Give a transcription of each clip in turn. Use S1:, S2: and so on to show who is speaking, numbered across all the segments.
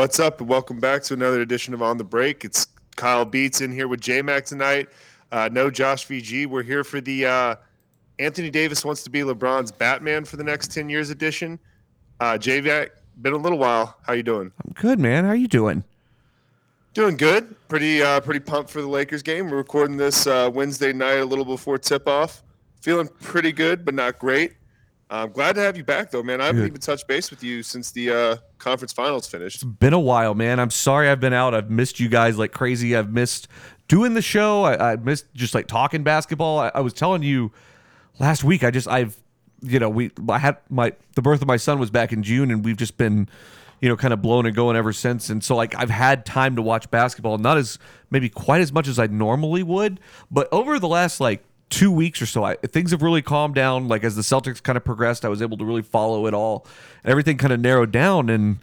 S1: What's up, and welcome back to another edition of On the Break. It's Kyle Beats in here with J Mac tonight. Uh, no Josh VG. We're here for the uh, Anthony Davis wants to be LeBron's Batman for the next ten years edition. Uh, J Mac, been a little while. How you doing?
S2: I'm good, man. How you doing?
S1: Doing good. Pretty uh, pretty pumped for the Lakers game. We're recording this uh, Wednesday night, a little before tip off. Feeling pretty good, but not great. I'm glad to have you back, though, man. I haven't even touched base with you since the uh, conference finals finished.
S2: It's been a while, man. I'm sorry I've been out. I've missed you guys like crazy. I've missed doing the show. I, I missed just like talking basketball. I, I was telling you last week. I just I've you know we I had my the birth of my son was back in June, and we've just been you know kind of blown and going ever since. And so like I've had time to watch basketball, not as maybe quite as much as I normally would, but over the last like two weeks or so, I, things have really calmed down. Like as the Celtics kind of progressed, I was able to really follow it all, and everything kind of narrowed down. And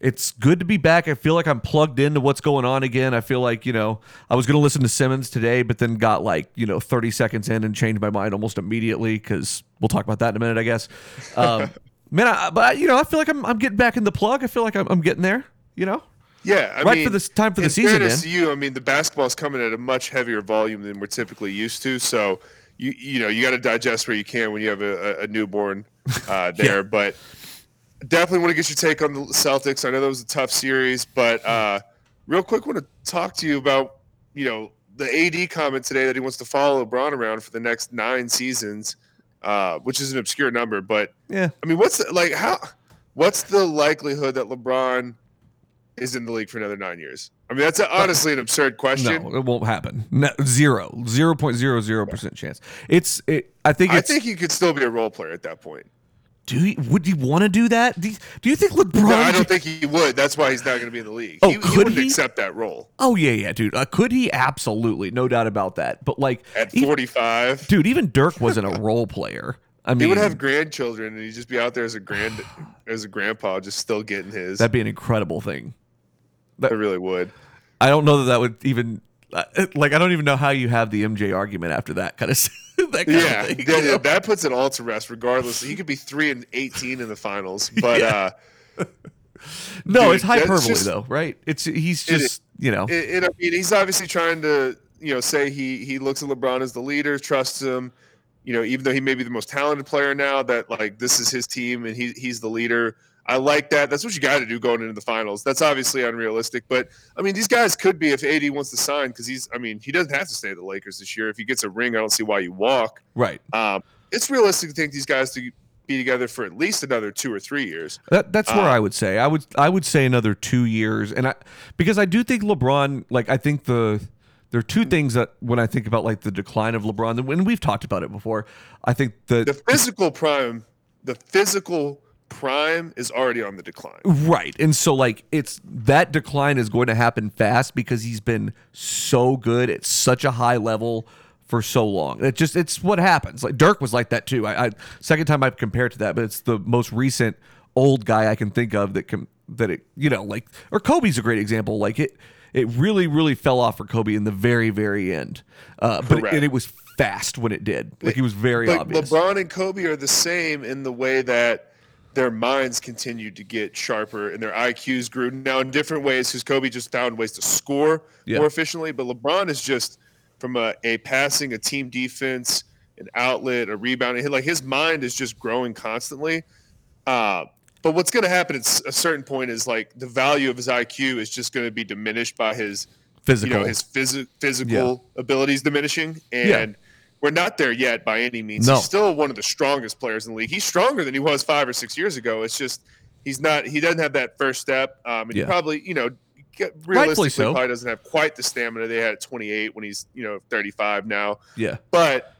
S2: it's good to be back. I feel like I'm plugged into what's going on again. I feel like you know I was going to listen to Simmons today, but then got like you know 30 seconds in and changed my mind almost immediately because we'll talk about that in a minute, I guess. Um, man, I, but you know I feel like I'm I'm getting back in the plug. I feel like I'm, I'm getting there. You know.
S1: Yeah, I
S2: Right
S1: mean,
S2: for this time for the season,
S1: fairness
S2: man.
S1: to you, I mean, the basketball's coming at a much heavier volume than we're typically used to. So you you know you got to digest where you can when you have a, a- newborn uh, there. But definitely want to get your take on the Celtics. I know that was a tough series, but uh, real quick, want to talk to you about you know the AD comment today that he wants to follow LeBron around for the next nine seasons, uh, which is an obscure number, but
S2: Yeah.
S1: I mean, what's the, like how? What's the likelihood that LeBron is in the league for another nine years? I mean, that's a, honestly an absurd question.
S2: No, it won't happen. No, zero, zero point zero zero percent chance. It's. It, I think.
S1: I think he could still be a role player at that point.
S2: Do you, would you want to do that? Do you, do you think LeBron?
S1: No, I don't think he would. That's why he's not going to be in the league.
S2: Oh,
S1: he, he
S2: could
S1: wouldn't
S2: he?
S1: accept that role
S2: Oh yeah, yeah, dude. Uh, could he? Absolutely, no doubt about that. But like,
S1: at
S2: e-
S1: 45.
S2: dude, even Dirk wasn't a role player. I mean,
S1: He would have grandchildren, and he'd just be out there as a grand, as a grandpa, just still getting his.
S2: that'd be an incredible thing.
S1: I really would.
S2: I don't know that that would even uh, like. I don't even know how you have the MJ argument after that kind of that kind
S1: Yeah,
S2: of thing.
S1: yeah,
S2: you know?
S1: yeah, that puts it all to rest. Regardless, he could be three and eighteen in the finals, but
S2: Yeah.
S1: uh,
S2: no,
S1: dude,
S2: it's hyperbole
S1: just-
S2: though, right? It's he's
S1: It
S2: just you know.
S1: it, it, I mean, he's obviously trying to, you know, say he he looks at LeBron as the leader, trusts him. You know, even though he may be the most talented player now, that like this is his team and he he's the leader. I like that. That's what you got to do going into the finals. That's obviously unrealistic, but I mean, these guys could be if AD wants to sign because he's. I mean, he doesn't have to stay at the Lakers this year. If he gets a ring, I don't see why you walk.
S2: right.
S1: Um, it's realistic to think these guys to be together for at least another two or three years.
S2: That that's where
S1: Uh,
S2: I would say. I would I would say another two years, and I because I do think LeBron. Like I think the there are two things that when I think about like the decline of LeBron, and we've talked about it before. I think
S1: The
S2: the
S1: physical prime, the physical prime is already on the decline.
S2: right, and so like it's that decline is going to happen fast because he's been so good at such a high level for so long. It just it's what happens. Like Dirk was like that too. I, I second time I've compared to that, but it's the most recent old guy I can think of that can that it you know like or Kobe's a great example. Like it it really really fell off for Kobe in the very very end. Uh, but it, and it was fast when it did. Like it was very
S1: But
S2: obvious.
S1: LeBron and Kobe are the same in the way that their minds continued to get sharper and their IQs grew now in different ways because Kobe just found ways to score
S2: Yeah.
S1: more efficiently. But LeBron is just from a, a passing, a team defense, an outlet, a rebounding. Like his mind is just growing constantly. Uh, but what's going to happen at a certain point is like the value of his IQ is just going to be diminished by his
S2: Physical.
S1: you know his phys- physical abilities diminishing and
S2: Yeah.
S1: We're not there yet by any means
S2: No.
S1: he's still one of the strongest players in the league he's stronger than he was five or six years ago it's just he's not he doesn't have that first step um and he probably you know realistically
S2: so.
S1: probably doesn't have quite the stamina they had at 28 when he's you know 35 now
S2: yeah.
S1: but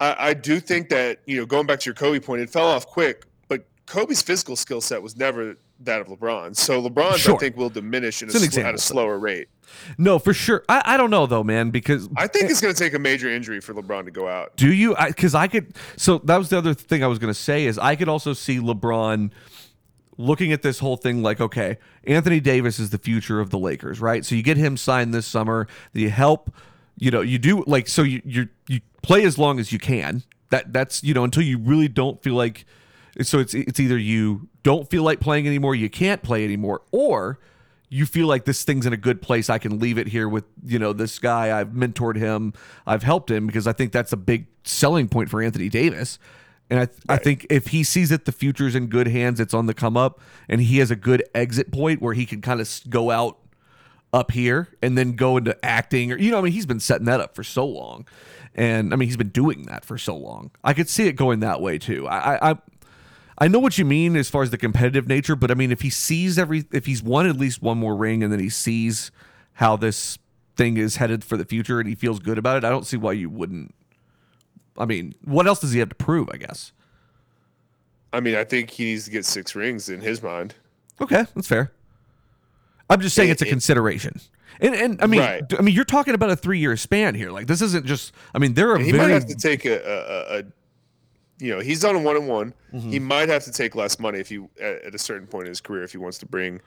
S1: I, I do think that you know going back to your Kobe point, it fell off quick. But Kobe's physical skill set was never that of LeBron. So LeBron's
S2: Sure.
S1: I think will diminish in a sl- at a slower rate.
S2: No, for sure. I, I don't know though, man, because
S1: I think it's going to take a major injury for LeBron to go out.
S2: Do you? Because I, could. So that was the other thing I was going to say is I could also see LeBron looking at this whole thing like, okay, Anthony Davis is the future of the Lakers, right? So you get him signed this summer. You help. You know, you do like so you you you play as long as you can. That that's you know until you really don't feel like So it's it's either you don't feel like playing anymore, you can't play anymore, or you feel like this thing's in a good place. I can leave it here with you know this guy. I've mentored him, I've helped him because I think that's a big selling point for Anthony Davis. And I, I think if he sees that the future's in good hands, it's on the come up, and he has a good exit point where he can kind of go out up here and then go into acting or you know I mean he's been setting that up for so long and I mean he's been doing that for so long I could see it going that way too I I I know what you mean as far as the competitive nature but I mean if he sees every if he's won at least one more ring and then he sees how this thing is headed for the future and he feels good about it I don't see why you wouldn't I mean what else does he have to prove I guess
S1: I mean I think he needs to get six rings in his mind
S2: okay that's fair I'm just saying
S1: It-
S2: it's a
S1: it-
S2: consideration. And and I mean
S1: Right.
S2: I mean you're talking about a 3 year span here. Like this isn't just I mean there are
S1: he
S2: very
S1: might have to take a, a, a you know, he's on a one and one.
S2: Mm-hmm.
S1: He might have to take less money if you at, at a certain point in his career if he wants to bring,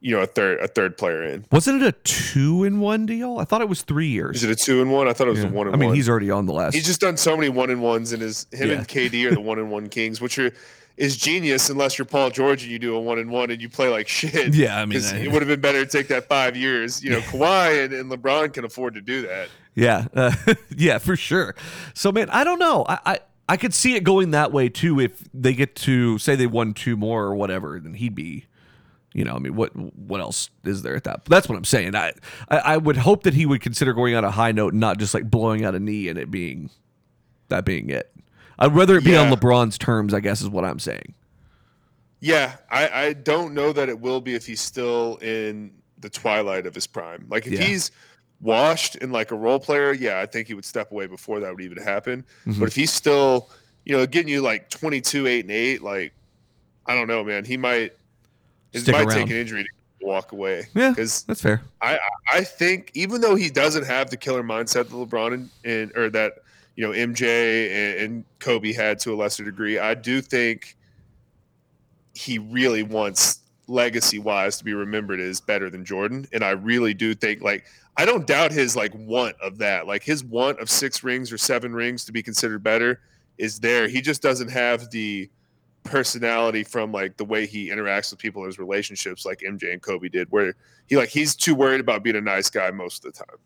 S1: you know, a third a third player in.
S2: Wasn't it a 2 in 1 deal? I thought it was 3 years.
S1: Is it a two and one? I thought it was
S2: Yeah.
S1: a one and one.
S2: I mean
S1: one.
S2: he's already on the last.
S1: he's just done so many one and ones, and his him and KD are the one and one kings, which are is genius unless you're Paul George and you do a one and one and you play like shit.
S2: Yeah, I mean,
S1: 'Cause
S2: I-
S1: it would have been better to take that five years. You know, Kawhi and, and LeBron can afford to do that.
S2: Yeah, uh, yeah, for sure. So, man, I don't know. I, I I could see it going that way too. If they get to say they won two more or whatever, then he'd be, you know, I mean, what what else is there at that? That's what I'm saying. I I, I would hope that he would consider going on a high note, and not just like blowing out a knee and it being that being it. I'd rather it be on LeBron's terms. I guess is what I'm saying.
S1: Yeah, I, I don't know that it will be if he's still in the twilight of his prime. Like if
S2: Yeah.
S1: he's washed and like a role player, yeah, I think he would step away before that would even happen.
S2: Mm-hmm.
S1: But if he's still, you know, getting you like 22, 8, and 8, like, I don't know, man. He might, it might
S2: around.
S1: take an injury to walk away.
S2: Yeah,
S1: Because
S2: that's fair.
S1: I, I think even though he doesn't have the killer mindset that LeBron and, and or that, you know, MJ and, and Kobe had to a lesser degree, I do think he really wants legacy wise to be remembered is better than Jordan. And I really do think like I don't doubt his like want of that. Like his want of six rings or seven rings to be considered better is there. He just doesn't have the personality from like the way he interacts with people in his relationships like MJ and Kobe did where he like he's too worried about being a nice guy most of the time.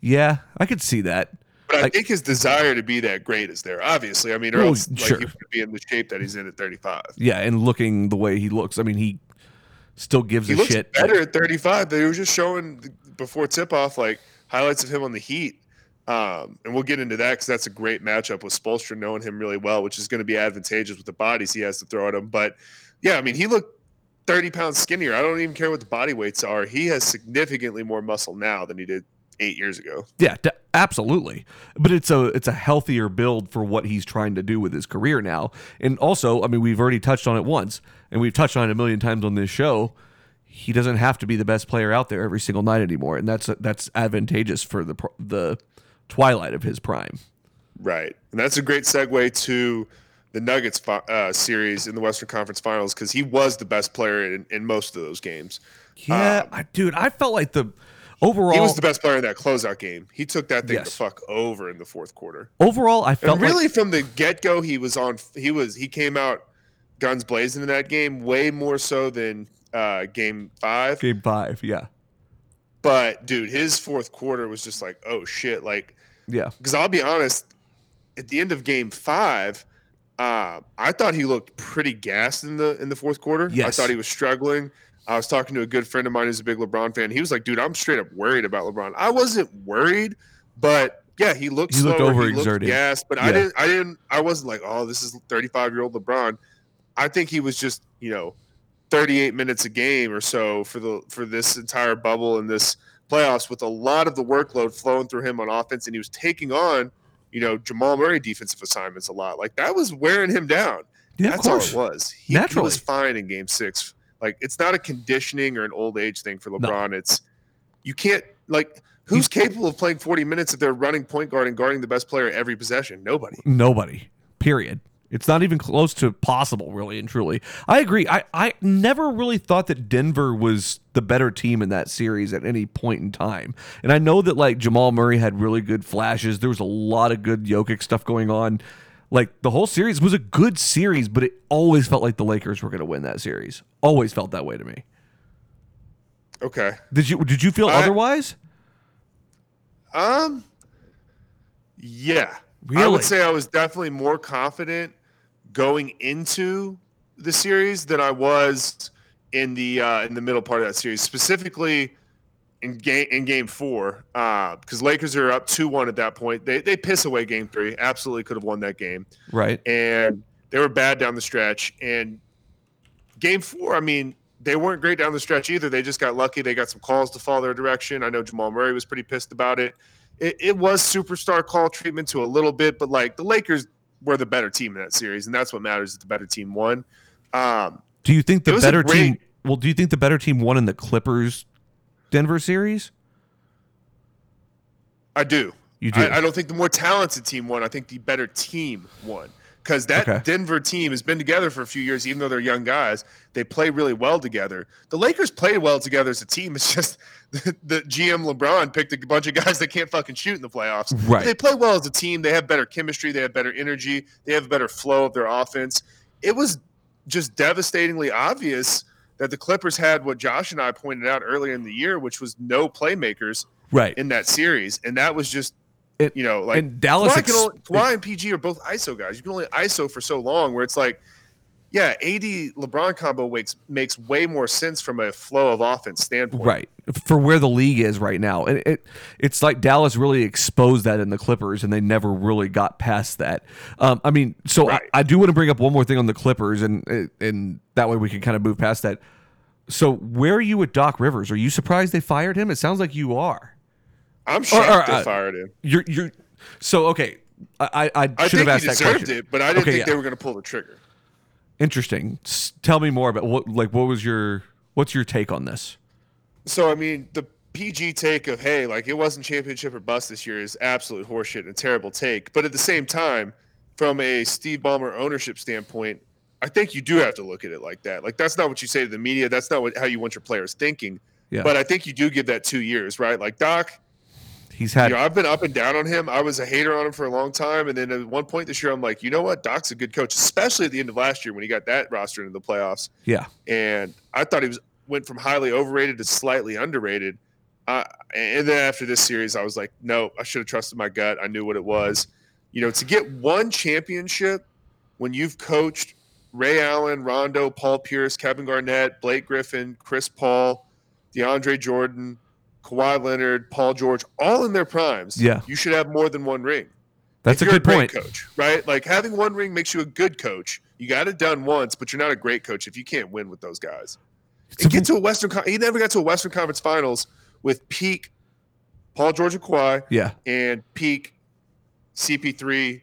S2: Yeah, I could see that.
S1: But I
S2: Like-
S1: think his desire to be that great is there. Obviously, I mean, or
S2: Well,
S1: else like,
S2: sure.
S1: he would be in the shape that he's in at 35.
S2: Yeah, and looking the way he looks, I mean, he still gives
S1: He
S2: a
S1: looks
S2: shit.
S1: better at 35. They were just showing before tip off like highlights of him on the Heat. Um, and we'll get into that because that's a great matchup with Spoelstra knowing him really well, which is going to be advantageous with the bodies he has to throw at him. But yeah, I mean, he looked 30 pounds skinnier. I don't even care what the body weights are. He has significantly more muscle now than he did eight years ago.
S2: Yeah, d- absolutely. But it's a it's a healthier build for what he's trying to do with his career now. And also, I mean, we've already touched on it once, and we've touched on it a million times on this show. He doesn't have to be the best player out there every single night anymore, and that's that's advantageous for the the twilight of his prime.
S1: Right. And that's a great segue to the Nuggets uh, series in the Western Conference Finals because he was the best player in, in most of those games.
S2: Yeah, I, dude, I felt like the overall
S1: He was the best player in that closeout game. He took that thing
S2: Yes.
S1: the fuck over in the fourth quarter.
S2: overall I felt
S1: And
S2: like-
S1: really, from the get go, he was on. He was. He came out guns blazing in that game, way more so than uh, game five.
S2: game five. Yeah,
S1: But dude, his fourth quarter was just like, oh shit, like
S2: yeah,
S1: because I'll be honest, at the end of game five, uh, I thought he looked pretty gassed in the in the fourth quarter.
S2: Yes.
S1: I thought he was struggling. I was talking to a good friend of mine who's a big LeBron fan. He was like, "Dude, I'm straight up worried about LeBron." I wasn't worried, but yeah, he looked
S2: He looked
S1: slower,
S2: overexerted.
S1: Looked gassed, but
S2: Yeah.
S1: I didn't. I didn't. I wasn't like, "Oh, this is 35 year old LeBron." I think he was just you know 38 minutes a game or so for the for this entire bubble and this playoffs with a lot of the workload flowing through him on offense and he was taking on you know Jamal Murray defensive assignments a lot like that was wearing him down
S2: yeah.
S1: that's all it was he, he was fine in game six like it's not a conditioning or an old age thing for LeBron it's you can't like who's capable of playing 40 minutes if they're running point guard and guarding the best player every possession nobody
S2: Nobody. Period. It's not even close to possible, really and truly. I agree. I, I never really thought that Denver was the better team in that series at any point in time. And I know that like Jamal Murray had really good flashes. There was a lot of good Jokic stuff going on. Like the whole series was a good series, but it always felt like the Lakers were going to win that series. Always felt that way to me.
S1: Okay.
S2: Did you did you feel
S1: I-
S2: otherwise?
S1: Um. Yeah. I would say I was definitely more confident going into the series than I was in the uh, in the middle part of that series, specifically in game in game four, because Lakers are up two one at that point. They they piss away game three. Absolutely could have won that game,
S2: Right.
S1: and they were bad down the stretch. And game four, I mean. They weren't great down the stretch either. They just got lucky. They got some calls to fall their direction. I know Jamal Murray was pretty pissed about it it, it was superstar call treatment to a little bit, but like the Lakers were the better team in that series, and that's what matters. Is the better team won. Um,
S2: Do you think the better
S1: great-
S2: team? Well, do you think the better team won in the Clippers Denver series?
S1: I do.
S2: You do.
S1: I, I don't think the more talented team won. I think the better team won because that
S2: Okay.
S1: Denver team has been together for a few years, even though they're young guys. They play really well together. The Lakers played well together as a team. It's just the, the GM LeBron picked a bunch of guys that can't fucking shoot in the playoffs.
S2: Right.
S1: They play well as a team. They have better chemistry. They have better energy. They have a better flow of their offense. It was just devastatingly obvious that the Clippers had what Josh and I pointed out earlier in the year, which was no playmakers
S2: right.
S1: in that series, and that was just
S2: It-
S1: you know like
S2: and Dallas
S1: Kawhi,
S2: ex-
S1: only, Kawhi and PG are both ISO guys. You can only ISO for so long, where it's like, yeah, AD LeBron combo makes makes way more sense from a flow of offense standpoint.
S2: Right. For where the league is right now. And it it's like Dallas really exposed that in the Clippers and they never really got past that. Um, I mean, so
S1: Right.
S2: I, I do want to bring up one more thing on the Clippers and and that way we can kind of move past that. So where are you with Doc Rivers? Are you surprised they fired him? It sounds like you are.
S1: I'm shocked
S2: or,
S1: they
S2: uh,
S1: fired him.
S2: You're you're so okay. I I, I should have asked that
S1: deserved
S2: question.
S1: it, but I didn't
S2: Okay,
S1: think
S2: yeah.
S1: they were going to pull the trigger.
S2: Interesting. S- Tell me more about what like what was your what's your take on this?
S1: So I mean, the PG take of hey, like it wasn't championship or bust this year is absolute horseshit and a terrible take. But at the same time, from a Steve Ballmer ownership standpoint, I think you do have to look at it like that. Like that's not what you say to the media. That's not what, how you want your players thinking.
S2: Yeah.
S1: But I think you do give that two years, right? Like Doc,
S2: He's had
S1: you know, I've been up and down on him. I was a hater on him for a long time, and then at one point this year, I'm like, you know what? Doc's a good coach, especially at the end of last year when he got that roster into the playoffs
S2: yeah.
S1: and I thought he was went from highly overrated to slightly underrated. Uh, and then after this series, I was like, no, I should have trusted my gut. I knew what it was. You know, to get one championship when you've coached Ray Allen, Rondo, Paul Pierce, Kevin Garnett, Blake Griffin, Chris Paul, DeAndre Jordan, Kawhi Leonard, Paul George, all in their primes.
S2: Yeah.
S1: you should have more than one ring.
S2: That's
S1: If
S2: a good point.
S1: great coach, right? Like having one ring makes you a good coach. You got it done once, but you're not a great coach if you can't win with those guys.
S2: So-
S1: And get to a Western. He never got to a Western Conference Finals with peak Paul George and Kawhi
S2: Yeah.
S1: and peak CP3,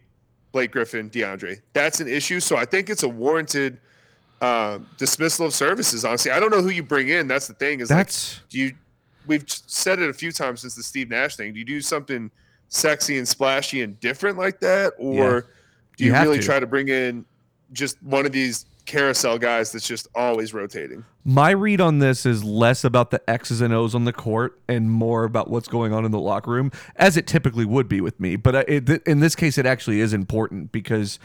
S1: Blake Griffin, DeAndre. That's an issue. So I think it's a warranted um, dismissal of services. Honestly, I don't know who you bring in. That's the thing. Is like,
S2: That's
S1: do you? We've said it a few times since the Steve Nash thing. Do you do something sexy and splashy and different like that, or
S2: Yeah.
S1: do
S2: You
S1: you, really
S2: to.
S1: try to bring in just one of these carousel guys that's just always rotating?
S2: My read on this is less about the X's and O's on the court and more about what's going on in the locker room, as it typically would be with me. But it, in this case, it actually is important because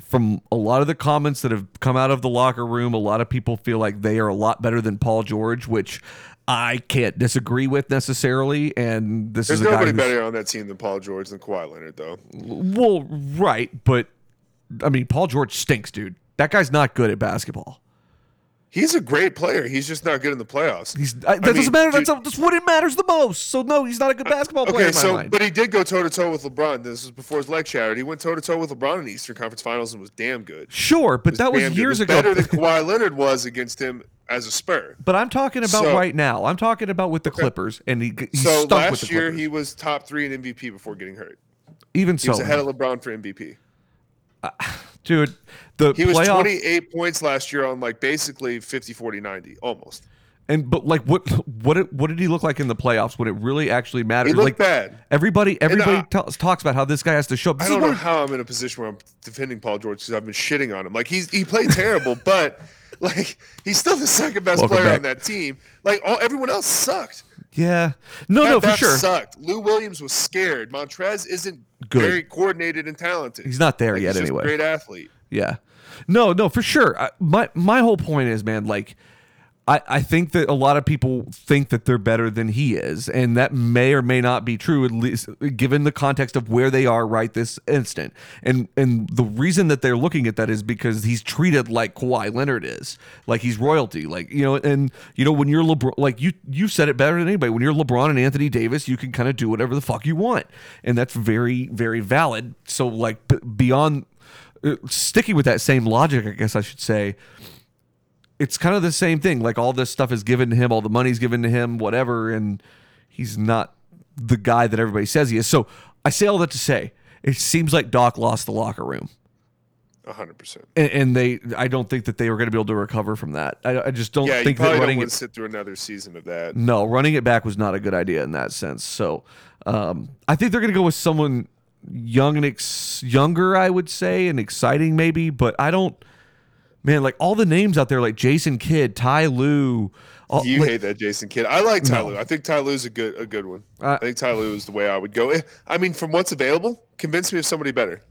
S2: from a lot of the comments that have come out of the locker room, a lot of people feel like they are a lot better than Paul George, which I can't disagree with necessarily. And this
S1: There's
S2: is
S1: nobody better on that team than Paul George than Kawhi Leonard, though.
S2: well, right, but I mean, Paul George stinks, dude. That guy's not good at basketball.
S1: He's a great player. He's just not good in the playoffs.
S2: He's I, that
S1: mean,
S2: doesn't matter. That's,
S1: dude-
S2: that's what it matters the most. So no, he's not a good uh, basketball player.
S1: Okay,
S2: in my
S1: so
S2: mind.
S1: but he did go toe to toe with LeBron. This was before his leg shattered. He went toe to toe with LeBron in the Eastern Conference Finals and was damn good.
S2: sure, but that was years
S1: It
S2: ago.
S1: Better than Kawhi Leonard was against him as a Spur.
S2: but I'm talking about
S1: So-
S2: right now. I'm talking about with the Clippers, and he, he
S1: So last year he was top three in MVP before getting hurt.
S2: Even
S1: He
S2: so,
S1: was ahead of LeBron for MVP.
S2: Uh, dude, the
S1: He was
S2: playoff
S1: 28 points last year on like basically 50, 40, 90, almost.
S2: and but like what what it, what did he look like in the playoffs when it really actually mattered?
S1: He looked
S2: like
S1: bad.
S2: everybody everybody
S1: uh,
S2: t- talks about how this guy has to show up. This
S1: I don't know how I'm in a position where I'm defending Paul George because I've been shitting on him. Like he's he played terrible, but like he's still the second best
S2: Welcome
S1: player
S2: back.
S1: on that team. Like all everyone else sucked.
S2: Yeah. No,
S1: That-
S2: no, for sure.
S1: Sucked. Lou Williams was scared. Montrez isn't
S2: Good.
S1: very coordinated and talented.
S2: He's not there
S1: Like,
S2: yet
S1: he's just a
S2: anyway.
S1: Great athlete.
S2: Yeah. No, no, for sure. I, my my whole point is, man, like I, I think that a lot of people think that they're better than he is, and that may or may not be true, at least given the context of where they are right this instant. And and the reason that they're looking at that is because he's treated like Kawhi Leonard is, like he's royalty, like you know. And you know when you're LeBron, like you you said it better than anybody. When you're LeBron and Anthony Davis, you can kind of do whatever the fuck you want, and that's very very valid. So like b- beyond uh, sticking with that same logic, I guess I should say, it's kind of the same thing. Like all this stuff is given to him, all the money's given to him, whatever, and he's not the guy that everybody says he is. So I say all that to say, it seems like Doc lost the locker room,
S1: hundred percent.
S2: and, and they. I don't think that they were going to be able to recover from that. I, I just don't
S1: Yeah, you
S2: think that
S1: probably don't want
S2: it.
S1: to sit through another season of that.
S2: No, running it back was not a good idea in that sense. So um, I think they're going to go with someone young and ex- younger, I would say, and exciting maybe. But I don't, man. Like all the names out there, like Jason Kidd, Ty Lue. All,
S1: You
S2: like-
S1: hate that Jason Kidd. I like Ty
S2: No.
S1: Lue. I think Ty Lue's a good a good one.
S2: Uh,
S1: I think Ty Lue is the way I would go. Eh, I mean, from what's available, convince me of somebody better.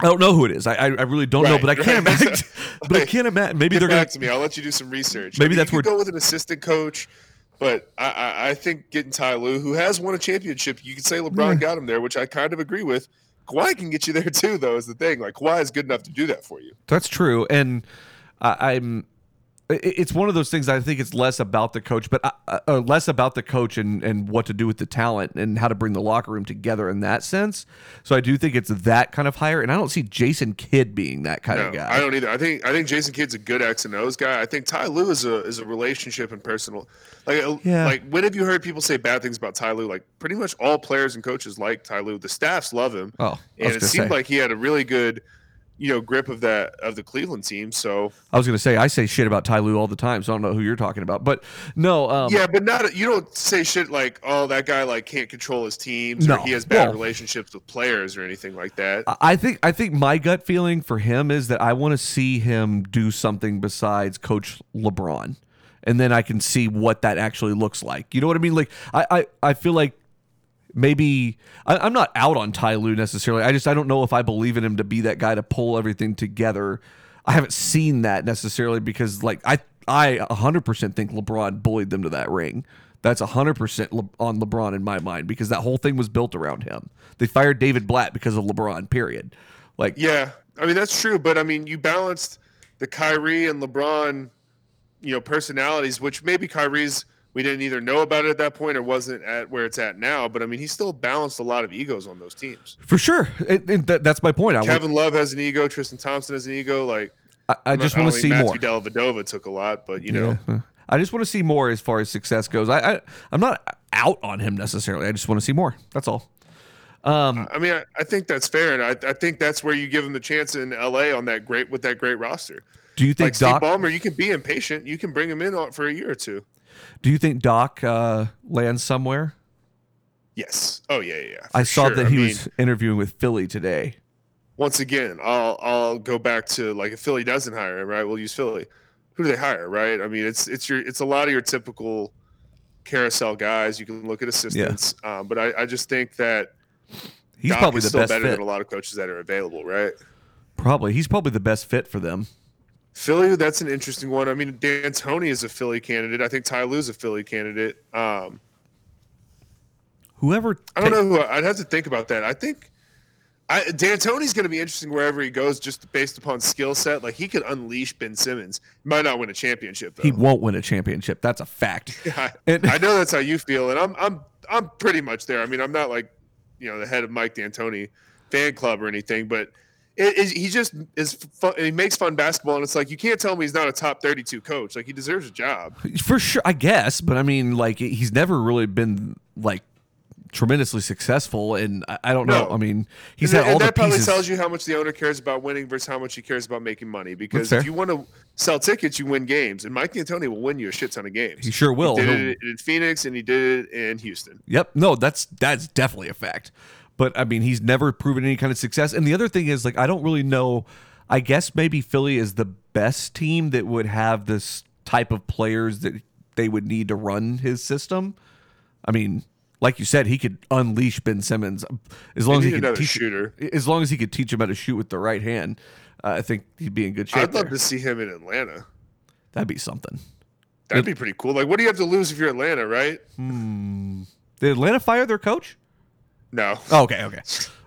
S2: I don't know who it is. I I, really don't know, but I can't
S1: right.
S2: imagine. but I can't imagine. Maybe
S1: Get
S2: they're
S1: back
S2: gonna.
S1: to me. I'll let you do some research.
S2: Maybe
S1: I mean,
S2: that's
S1: you
S2: where-
S1: go with an assistant coach, but I, I, I think getting Ty Lue, who has won a championship, you could say LeBron got him there, which I kind of agree with. Kawhi can get you there too, though. Is the thing like Kawhi is good enough to do that for you.
S2: That's true, and I, I'm. It- It's one of those things. I think it's less about the coach, but uh, uh, less about the coach and and what to do with the talent and how to bring the locker room together in that sense. So I do think it's that kind of hire, and I don't see Jason Kidd being that kind
S1: No,
S2: of guy.
S1: I don't either. I think I think Jason Kidd's a good X and O's guy. I think Ty Lue is a is a relationship and personal. Like uh,
S2: Yeah.
S1: like when have you heard people say bad things about Ty Lue? Like pretty much all players and coaches like Ty Lue. The staffs love him.
S2: Oh,
S1: and it seemed
S2: say.
S1: like he had a really good, you know, grip of that of the Cleveland team. So
S2: I was going to say I say shit about Ty Lue all the time, so I don't know who you're talking about. But no, um,
S1: yeah, but not you don't say shit like oh that guy like can't control his teams
S2: No.
S1: or he has bad
S2: Well-
S1: relationships with players or anything like that.
S2: I- I think I think my gut feeling for him is that I want to see him do something besides coach LeBron, and then I can see what that actually looks like. You know what I mean? Like I I, I feel like maybe I, I'm not out on Ty Lue necessarily. I just I don't know if I believe in him to be that guy to pull everything together. I haven't seen that necessarily because like I I 100% think LeBron bullied them to that ring. That's 100% Le- on LeBron in my mind because that whole thing was built around him. They fired David Blatt because of LeBron, period. Like
S1: Yeah, I mean that's true, but I mean you balanced the Kyrie and LeBron, you know, personalities, which maybe Kyrie's we didn't either know about it at that point or wasn't at where it's at now. But I mean, he still balanced a lot of egos on those teams.
S2: for sure. And, and that, that's my point.
S1: Kevin Love has an ego. Tristan Thompson has an ego. Like
S2: I, I just want to see more.
S1: Matthew Dellavedova took a lot, but you know,
S2: Yeah. I just want to see more as far as success goes. I, I I'm not out on him necessarily. I just want to see more. That's all. Um,
S1: I mean, I, I think that's fair, and I, I think that's where you give him the chance in LA on that great with that great roster.
S2: do you think
S1: Like Steve Ballmer, you can be impatient. You can bring him in for a year or two.
S2: Do you think Doc uh, lands somewhere?
S1: Yes. Oh yeah, yeah. yeah,
S2: I saw
S1: sure.
S2: that
S1: I
S2: he
S1: mean,
S2: was interviewing with Philly today.
S1: once again, I'll I'll go back to like if Philly doesn't hire him, right? We'll use Philly. Who do they hire, right? I mean, it's it's your it's a lot of your typical carousel guys. You can look at assistants, um, but I, I just think that
S2: He's
S1: Doc
S2: probably the
S1: still
S2: best
S1: better
S2: fit.
S1: than a lot of coaches that are available, right?
S2: Probably he's probably the best fit for them.
S1: Philly, that's an interesting one. I mean, D'Antoni is a Philly candidate. I think Ty Lue's a Philly candidate. Um,
S2: Whoever
S1: I don't know who I'd have to think about that. I think I, D'Antoni's going to be interesting wherever he goes, just based upon skill set. Like he could unleash Ben Simmons. Might not win a championship though.
S2: he won't win a championship. That's a fact.
S1: I,
S2: And-
S1: I know that's how you feel, and I'm I'm I'm pretty much there. I mean, I'm not like you know the head of Mike D'Antoni fan club or anything, but it, it, he just is fun, he makes fun basketball, and it's like you can't tell me he's not a top 32 coach. Like he deserves a job.
S2: For sure, I guess, but I mean, like he's never really been like tremendously successful, and I, I don't know. I mean, he's
S1: and
S2: had
S1: that,
S2: all
S1: that probably
S2: pieces.
S1: tells you how much the owner cares about winning versus how much he cares about making money. Because if you want to sell tickets, you win games, and Mike D'Antoni will win you a shit ton of games.
S2: He sure will.
S1: He did
S2: He'll-
S1: it in Phoenix, and he did it in Houston.
S2: Yep. No, that's that's definitely a fact. But I mean, he's never proven any kind of success. And the other thing is, like, I don't really know. I guess maybe Philly is the best team that would have this type of players that they would need to run his system. I mean, like you said, he could unleash Ben Simmons as long as he could teach
S1: shooter.
S2: as long as he could teach him how to shoot with the right hand. Uh, I think he'd be in good shape.
S1: I'd love
S2: there.
S1: to see him in Atlanta.
S2: That'd be something.
S1: That'd be pretty cool. Like, what do you have to lose if you're Atlanta, right?
S2: Did Atlanta fire their coach?
S1: No.
S2: Oh, okay, okay. I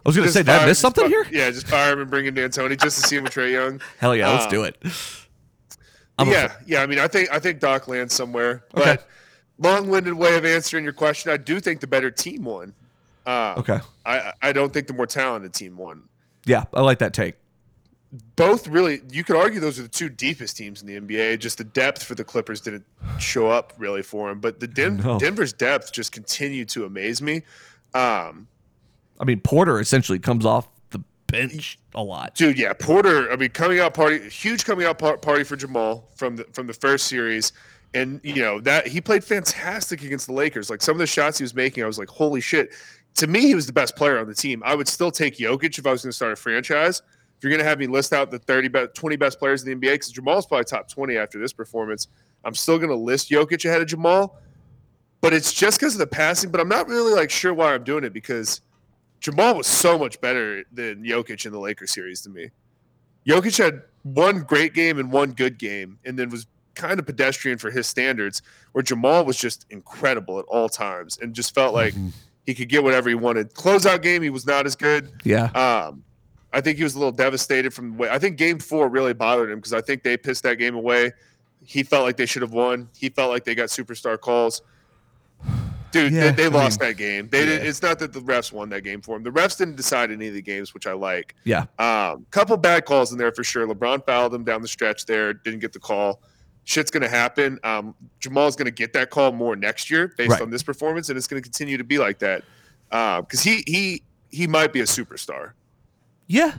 S2: was gonna
S1: Just
S2: say, did I
S1: fire-
S2: miss something
S1: fi-
S2: here?
S1: Yeah, just fire him and bring in D'Antoni just to see him with Trae Young.
S2: Hell yeah, let's
S1: Um,
S2: do it. I'm a-
S1: yeah, yeah. I mean, I think I think Doc lands somewhere.
S2: Okay.
S1: But long-winded way of answering your question. I do think the better team won. Uh,
S2: Okay.
S1: I I don't think the more talented team won.
S2: Yeah, I like that take.
S1: Both really, you could argue those are the two deepest teams in the NBA. Just the depth for the Clippers didn't show up really for them, but the Den-
S2: No.
S1: Denver's depth just continued to amaze me. Um,
S2: I mean, Porter essentially comes off the bench a lot.
S1: Dude, yeah, Porter. I mean, coming out party, huge coming out party for Jamal from the from the first series, and you know that he played fantastic against the Lakers. Like some of the shots he was making, I was like, holy shit. To me, he was the best player on the team. I would still take Jokic if I was going to start a franchise. If you're going to have me list out the 30 best, 20 best players in the NBA, because Jamal's probably top 20 after this performance, I'm still going to list Jokic ahead of Jamal. But it's just because of the passing. But I'm not really like sure why I'm doing it because Jamal was so much better than Jokic in the Lakers series to me. Jokic had one great game and one good game, and then was kind of pedestrian for his standards, where Jamal was just incredible at all times and just felt like
S2: Mhm.
S1: he could get whatever he wanted. Closeout game, he was not as good.
S2: Yeah.
S1: Um, I think he was a little devastated from the way. I think Game Four really bothered him because I think they pissed that game away. He felt like they should have won. He felt like they got superstar calls. Dude,
S2: Yeah,
S1: they, they lost
S2: mean,
S1: that game. They did,
S2: yeah.
S1: It's not that the refs won that game for him. The refs didn't decide any of the games, which I like.
S2: Yeah.
S1: Um, couple bad calls in there for sure. LeBron fouled him down the stretch there. Didn't get the call. Shit's gonna happen. Um, Jamal's gonna get that call more next year based
S2: Right.
S1: on this performance, and it's gonna continue to be like that. Because he he he might be a superstar.
S2: Yeah.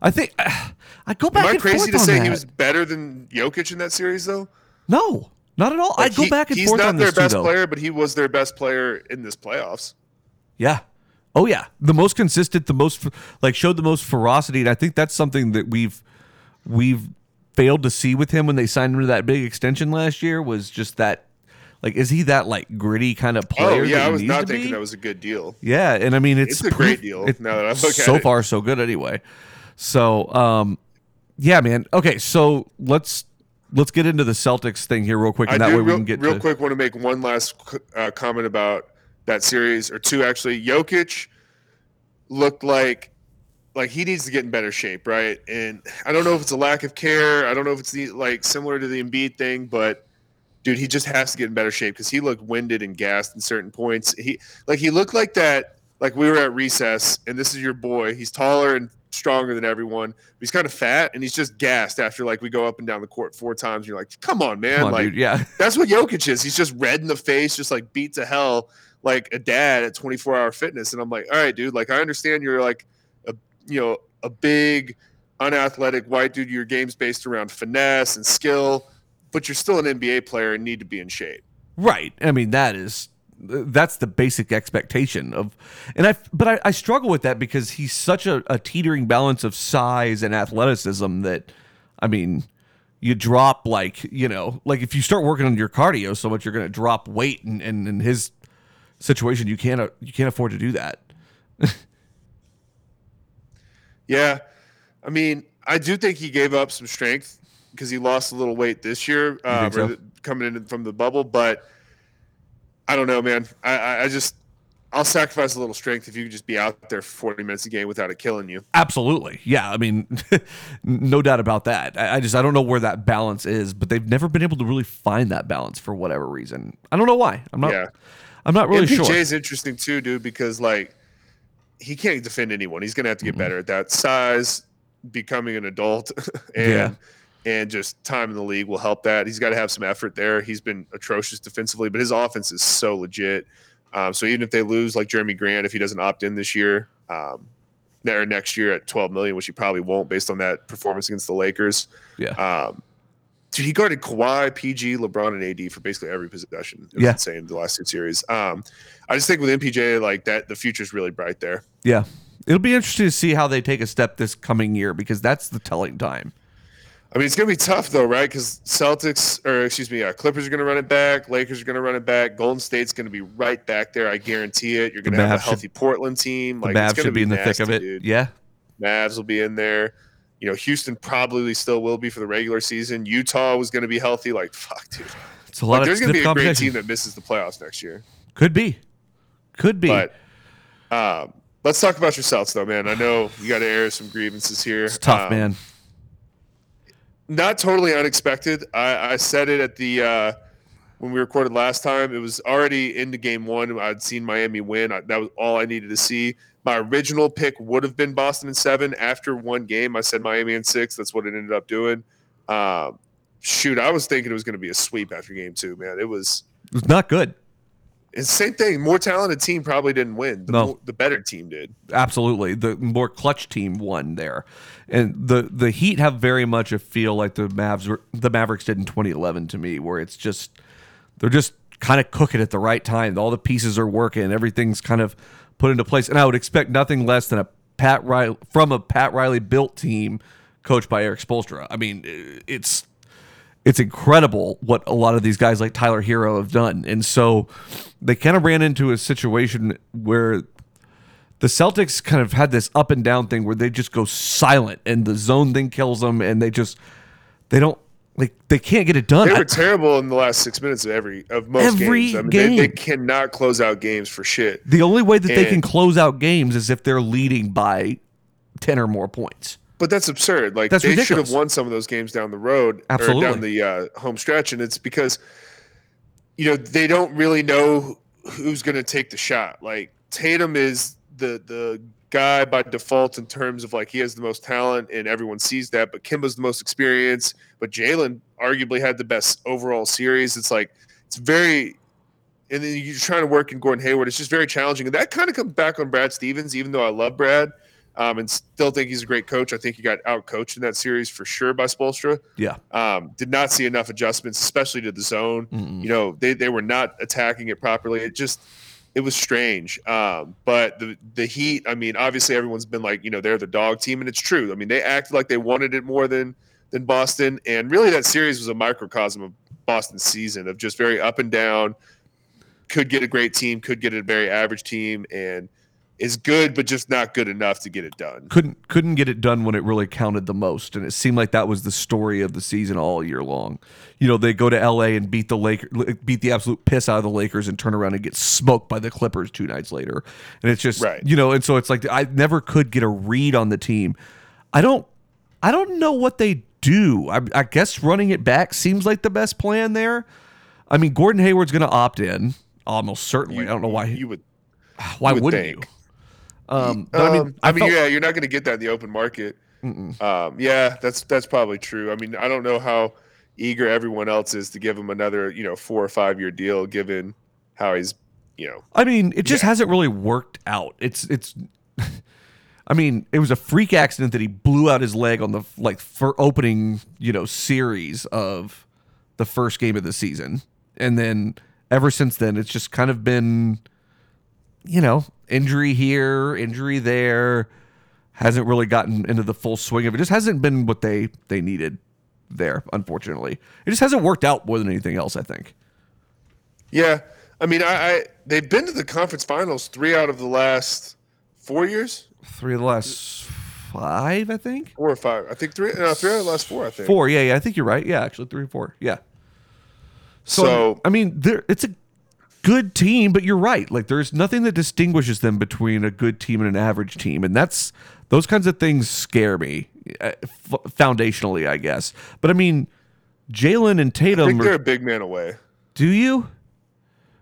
S2: I think I go back
S1: Am I crazy to say
S2: that.
S1: he was better than Jokic in that series though?
S2: No, not at all.
S1: Like,
S2: I'd go
S1: he-
S2: back and forth
S1: not
S2: on
S1: their
S2: this too,
S1: best
S2: though.
S1: player, but he was their best player in this playoffs.
S2: Yeah. Oh yeah. The most consistent, the most like showed the most ferocity, and I think that's something that we've we've failed to see with him when they signed him to that big extension last year was just that like is he that like gritty kind of player?
S1: oh yeah,
S2: that
S1: I was not thinking
S2: be?
S1: that was a good deal.
S2: Yeah, and I mean it's,
S1: It's a great deal
S2: it-
S1: now that I look at
S2: so far so good anyway. So um yeah, man. Okay, so let's let's get into the Celtics thing here real quick,
S1: I
S2: and that
S1: do
S2: way we
S1: real,
S2: can get
S1: real
S2: to
S1: quick want to make one last uh, comment about that series or two actually. Jokic looked like like he needs to get in better shape, right? And I don't know if it's a lack of care. I don't know if it's the like similar to the Embiid thing, but dude, he just has to get in better shape because he looked winded and gassed in certain points. He like he looked like that. Like we were at recess, and this is your boy. He's taller and stronger than everyone. He's kind of fat, and he's just gassed after like we go up and down the court four times. You're like, come on, man!
S2: Come on,
S1: like
S2: dude. Yeah.
S1: that's what Jokic is. He's just red in the face, just like beat to hell, like a dad at 24 hour fitness. And I'm like, all right, dude, like I understand you're like a you know, a big, unathletic white dude. Your game's based around finesse and skill, but you're still an NBA player and need to be in shape.
S2: Right. I mean, that is that's the basic expectation of, and I but I, I struggle with that because he's such a, a teetering balance of size and athleticism that, I mean, you drop like you know like if you start working on your cardio so much you're going to drop weight and, and in his situation you can't you can't afford to do that.
S1: Yeah. I mean, I do think he gave up some strength because he lost a little weight this year uh,
S2: so?
S1: coming in from the bubble. But I don't know, man. I, I, I just, I'll sacrifice a little strength if you could just be out there for 40 minutes a game without it killing you.
S2: Absolutely. Yeah. I mean, no doubt about that. I, I just, I don't know where that balance is, but they've never been able to really find that balance for whatever reason. I don't know why. I'm not,
S1: yeah.
S2: I'm not really
S1: MPJ
S2: sure.
S1: is interesting too, dude, because like he can't defend anyone. He's gonna have to get mm-hmm. better at that. Size, becoming an adult, and
S2: Yeah.
S1: And just time in the league will help that. He's got to have some effort there. He's been atrocious defensively, but his offense is so legit. Um, so even if they lose like Jerami Grant, if he doesn't opt in this year, um, there next year at 12 million, which he probably won't based on that performance against the Lakers.
S2: Yeah.
S1: Um, dude, he guarded Kawhi, PG, LeBron, and AD for basically every possession. It was
S2: Yeah.
S1: insane the last two series. Um, I just think with MPJ like that, the future's really bright there.
S2: Yeah. It'll be interesting to see how they take a step this coming year because that's the telling time.
S1: I mean, it's gonna be tough though, right? Because Celtics, or excuse me, uh, Clippers are gonna run it back. Lakers are gonna run it back. Golden State's gonna be right back there. I guarantee it. You're gonna have a
S2: Mavs should-
S1: healthy Portland team.
S2: The
S1: Like it's
S2: Mavs should be in the thick of it.
S1: dude.
S2: Yeah.
S1: Mavs will be in there. You know, Houston probably still will be for the regular season. Utah was going to be healthy. Like, fuck, dude.
S2: It's a lot
S1: Like,
S2: of
S1: there's going to be a great team that misses the playoffs next year.
S2: Could be. Could be.
S1: But um, let's talk about your Celtics, though, man. I know you got to air some grievances here.
S2: it's tough,
S1: Um,
S2: man.
S1: Not totally unexpected. I, I said it at the uh, when we recorded last time. It was already into game one. I'd seen Miami win. I, that was all I needed to see. My original pick would have been Boston in seven. After one game, I said Miami in six. That's what it ended up doing. Um, shoot, I was thinking it was going to be a sweep after game two. Man, it was.
S2: It was not good.
S1: It's the same thing. More talented team probably didn't win. The,
S2: No.
S1: more, the better team did.
S2: Absolutely, the more clutch team won there, and the the Heat have very much a feel like the Mavs were, the Mavericks did in 2011 to me, where it's just they're just kind of cooking at the right time. All the pieces are working, everything's kind of put into place, and I would expect nothing less than a Pat Riley from a Pat Riley built team coached by Erik Spoelstra. I mean, it's it's incredible what a lot of these guys like Tyler Herro have done. And so they kind of ran into a situation where the Celtics kind of had this up and down thing where they just go silent and the zone thing kills them and they just they don't like they can't get it done.
S1: They were terrible in the last six minutes of every of most
S2: Every
S1: games. I mean, They, they cannot close out games for shit.
S2: the only way that they can close out games is if they're leading by 10 or more points.
S1: But that's absurd. Like
S2: That's
S1: they should have won some of those games down the road
S2: Absolutely.
S1: or down the uh, home stretch, and it's because you know they don't really know who's going to take the shot. Like Tatum is the the guy by default in terms of like he has the most talent and everyone sees that. But Kemba's the most experienced. But Jalen arguably had the best overall series. It's like it's very. And then you're trying to work in Gordon Hayward. It's just very challenging, and that kind of comes back on Brad Stevens. Even though I love Brad, um, and still think he's a great coach. I think he got out coached in that series for sure by Spoelstra.
S2: Yeah.
S1: Um, did not see enough adjustments, especially to the zone.
S2: Mm-mm.
S1: You know, they, they were not attacking it properly. It just it was strange. Um, but the the Heat, I mean, obviously everyone's been like, you know, they're the dog team, and it's true. I mean, they acted like they wanted it more than than Boston, and really that series was a microcosm of Boston's season of just very up and down. Could get a great team, could get a very average team, and is good, but just not good enough to get it done.
S2: couldn't couldn't get it done when it really counted the most and it seemed like that was the story of the season all year long you know they go to la and beat the lakers beat the absolute piss out of the lakers and turn around and get smoked by the clippers two nights later and it's just
S1: Right.
S2: you know and so it's like i never could get a read on the team i don't i don't know what they do i, I guess running it back seems like the best plan there i mean gordon hayward's going to opt in almost certainly i don't know why
S1: you would.
S2: why
S1: you would
S2: wouldn't
S1: think.
S2: you um, but I mean,
S1: Um, I mean,
S2: felt-
S1: yeah, you're not going to get that in the open market. Um, yeah, that's that's probably true. I mean, I don't know how eager everyone else is to give him another, you know, four or five year deal, given how he's, you know,
S2: I mean, it just
S1: Yeah.
S2: hasn't really worked out. It's it's. I mean, it was a freak accident that he blew out his leg on the like for opening, you know, series of the first game of the season, and then ever since then, it's just kind of been, you know, injury here, injury there. Hasn't really gotten into the full swing of it. Just hasn't been what they they needed there. Unfortunately, it just hasn't worked out more than anything else. I think.
S1: yeah. I mean, I, I they've been to the conference finals three out of the last four years,
S2: Three of the last five, I think.
S1: four or five. I think three, no, three out of the last four. I think.
S2: Four, yeah, yeah. I think you're right. Yeah, actually, three or four. Yeah. So,
S1: So-
S2: I mean, there it's a good team, but you're right. Like, there's nothing that distinguishes them between a good team and an average team, and that's those kinds of things scare me uh, f- foundationally, I guess. But I mean, Jalen and
S1: I
S2: Tatum.
S1: think
S2: are-
S1: they're a big man away.
S2: do you?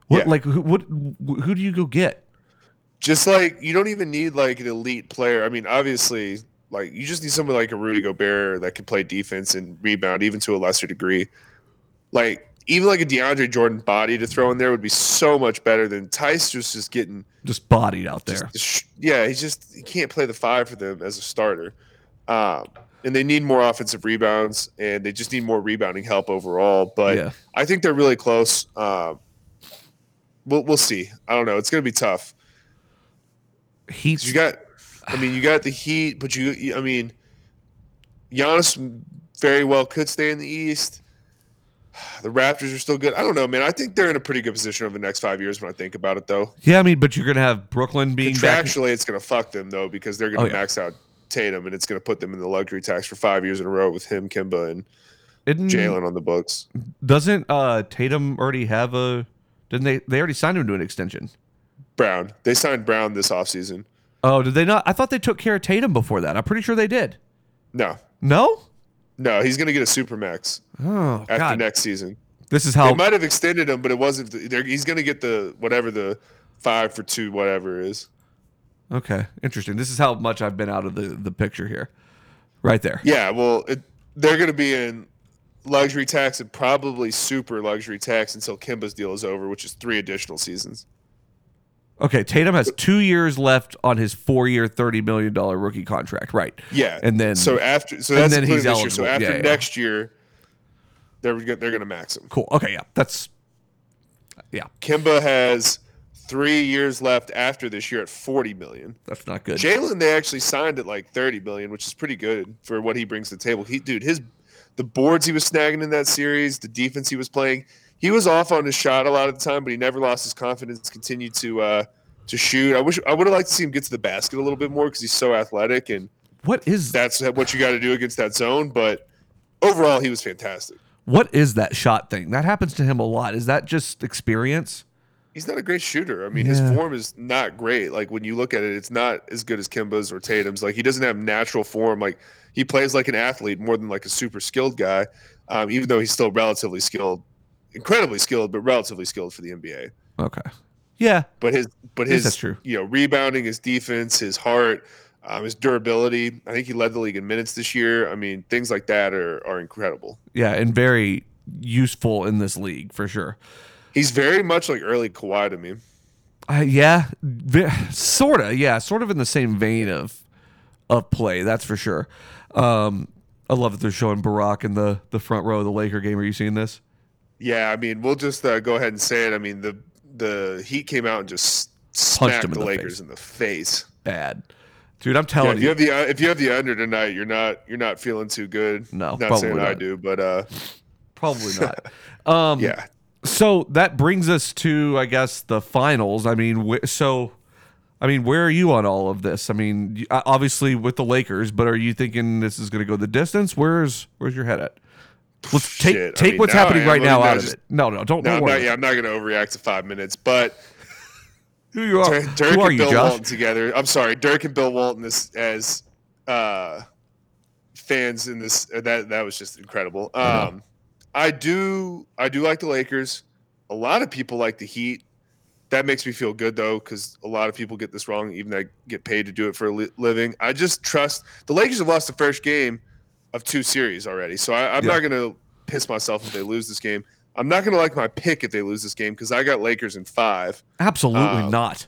S2: What
S1: Yeah.
S2: like who, what? Who do you go get?
S1: just like you don't even need like an elite player. I mean, obviously, like you just need someone like a Rudy Gobert that can play defense and rebound, even to a lesser degree. Like even like a DeAndre Jordan body to throw in there would be so much better than Theis just just getting.
S2: Just bodied out there.
S1: Just, yeah, he's just he can't play the five for them as a starter. Um, and they need more offensive rebounds, and they just need more rebounding help overall. But
S2: Yeah.
S1: I think they're really close. Um, we'll we'll see. I don't know. It's going to be tough.
S2: Heat.
S1: You got, I mean, you got the Heat, but you, you- I mean, Giannis very well could stay in the East. The Raptors are still good. I don't know, man. I think they're in a pretty good position over the next five years when I think about it, though.
S2: Yeah, I mean, but you're gonna have Brooklyn being back.
S1: Contractually, it's going to fuck them though because they're going
S2: Oh,
S1: to
S2: yeah.
S1: max out Tatum, and it's going to put them in the luxury tax for five years in a row with him, Kemba, and Jalen on the books.
S2: Doesn't uh, Tatum already have a? Didn't they? They already signed him to an extension.
S1: Brown. They signed Brown this offseason.
S2: Oh, did they not? I thought they took care of Tatum before that. I'm pretty sure they did.
S1: No,
S2: No.
S1: No, he's going to get a super max
S2: Oh
S1: after
S2: God.
S1: next season.
S2: This is how They
S1: might have extended him, but it wasn't. they're- He's going to get the whatever the five for two, whatever is.
S2: Okay, interesting. This is how much I've been out of the the picture here. Right there.
S1: Yeah, well, it, they're going to be in luxury tax and probably super luxury tax until Kemba's deal is over, which is three additional seasons.
S2: Okay, Tatum has two years left on his four-year, thirty million dollar rookie contract. Right.
S1: Yeah,
S2: And then-
S1: so after so
S2: and then he's
S1: this year. So after
S2: Yeah, yeah.
S1: next year, they're they're going to max him.
S2: Cool. Okay. Yeah. That's. Yeah.
S1: Kemba has three years left after this year at forty million.
S2: That's not good.
S1: Jalen, they actually signed at like thirty million, which is pretty good for what he brings to the table. He, dude, his the boards he was snagging in that series, the defense he was playing, he was off on his shot a lot of the time, but he never lost his confidence. Continued to uh, to shoot. I wish I would have liked to see him get to the basket a little bit more because he's so athletic, and
S2: what is
S1: that's what you got to do against that zone. But overall, he was fantastic.
S2: what is that shot thing? That happens to him a lot. Is that just experience?
S1: He's not a great shooter. I mean,
S2: Yeah.
S1: his form is not great. Like when you look at it, it's not as good as Kemba's or Tatum's. Like he doesn't have natural form. Like he plays like an athlete more than like a super skilled guy. Um, even though he's still relatively skilled, incredibly skilled, but relatively skilled for the NBA.
S2: Okay. Yeah.
S1: But his, but his,
S2: that's true.
S1: you know, rebounding, his defense, his heart, um, his durability. I think he led the league in minutes this year. I mean, things like that are are incredible.
S2: Yeah, and very useful in this league for sure.
S1: He's very much like early Kawhi to me.
S2: Uh, yeah, sort of. Yeah, sort of in the same vein of of play. That's for sure. Um, I love that they're showing Barack in the the front row of the Laker game. Are you seeing this?
S1: Yeah, I mean, we'll just uh, go ahead and say it. I mean, the the Heat came out and just smacked
S2: him
S1: the
S2: the
S1: Lakers
S2: face.
S1: in the face.
S2: Bad, dude. I'm
S1: Yeah,
S2: telling
S1: if
S2: you.
S1: you have the uh, if you have the under tonight, you're not you're not feeling too good.
S2: No,
S1: not saying I do, but uh,
S2: Probably not. Um,
S1: yeah,
S2: So that brings us to, I guess, the finals. I mean, wh- so, I mean, where are you on all of this? I mean, obviously with the Lakers, but are you thinking this is going to go the distance? Where's Where's your head at? Let's take
S1: Shit, I
S2: take
S1: mean,
S2: what's
S1: now
S2: happening right now out of it. No, no, don't,
S1: no,
S2: don't
S1: I'm
S2: worry.
S1: not, yeah, I'm not going to overreact to five minutes, but
S2: Who you are?
S1: Dirk, Dirk
S2: Who are
S1: and
S2: you,
S1: Bill? Walton together. I'm sorry, Dirk and Bill Walton as as uh, fans in this uh, that that was just incredible. Um, I do I do like the Lakers. A lot of people like the Heat. That makes me feel good though, because a lot of people get this wrong, even that get paid to do it for a li- living. I just trust the Lakers have lost the first game of two series already, so I, I'm
S2: Yeah.
S1: not going to piss myself if they lose this game. I'm not going to like my pick if they lose this game because I got Lakers in five.
S2: Absolutely
S1: Um,
S2: not.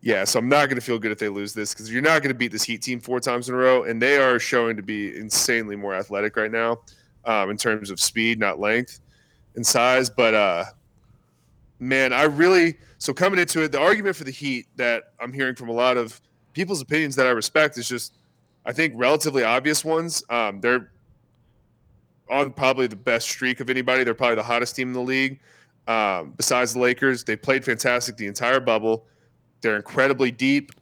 S1: Yeah, so I'm not going to feel good if they lose this because you're not going to beat this Heat team four times in a row, and they are showing to be insanely more athletic right now, um, in terms of speed, not length and size. But uh, man, I really so coming into it, the argument for the Heat that I'm hearing from a lot of people's opinions that I respect is just, I think, relatively obvious ones. Um, they're on probably the best streak of anybody. They're probably the hottest team in the league. Um, besides the Lakers, they played fantastic the entire bubble. They're incredibly deep.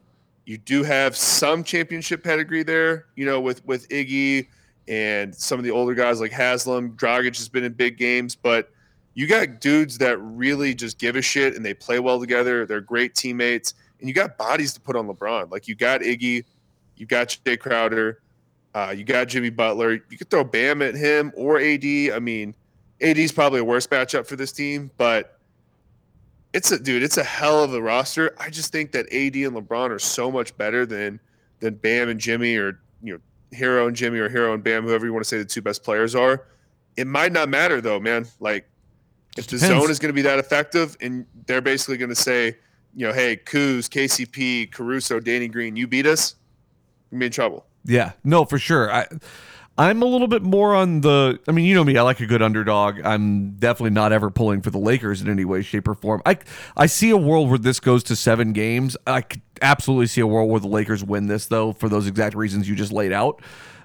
S1: You do have some championship pedigree there, you know, with with Iggy and some of the older guys like Haslem. Dragic has been in big games, but you got dudes that really just give a shit and they play well together. They're great teammates, and you got bodies to put on LeBron. Like you got Iggy, you got Jae Crowder, uh, you got Jimmy Butler. You could throw Bam at him or AD. I mean, AD is probably a worse matchup for this team, but it's a dude. It's a hell of a roster. I just think that AD and LeBron are so much better than than Bam and Jimmy, or you know, Herro and Jimmy, or Herro and Bam, whoever you want to say the two best players are. It might not matter though, man. Like if the
S2: Depends.
S1: zone is going to be that effective, and they're basically going to say, you know, hey, Kuz, KCP, Caruso, Danny Green, you beat us, you're in trouble.
S2: Yeah, no, for sure. I, I'm a little bit more on the. I mean, you know me. I like a good underdog. I'm definitely not ever pulling for the Lakers in any way, shape, or form. I I see a world where this goes to seven games. I could absolutely see a world where the Lakers win this, though, for those exact reasons you just laid out.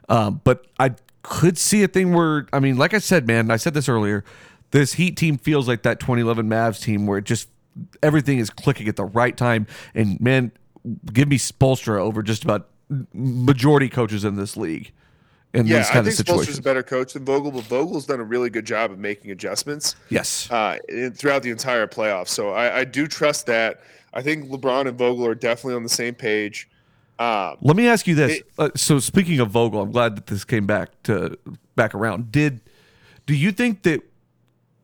S2: Um, but I could see a thing where I mean, like I said, man, I said this earlier. This Heat team feels like that 2011 Mavs team where it just everything is clicking at the right time. And man, give me Spoelstra over just about majority coaches in this league in
S1: Yeah,
S2: these kind of
S1: think Spoelstra's
S2: situations.
S1: a better coach than Vogel, but Vogel's done a really good job of making adjustments
S2: Yes.
S1: uh, throughout the entire playoffs. So I, I do trust that. I think LeBron and Vogel are definitely on the same page. Um,
S2: Let me ask you this.
S1: It-
S2: uh, so speaking of Vogel, I'm glad that this came back to back around. Did do you think that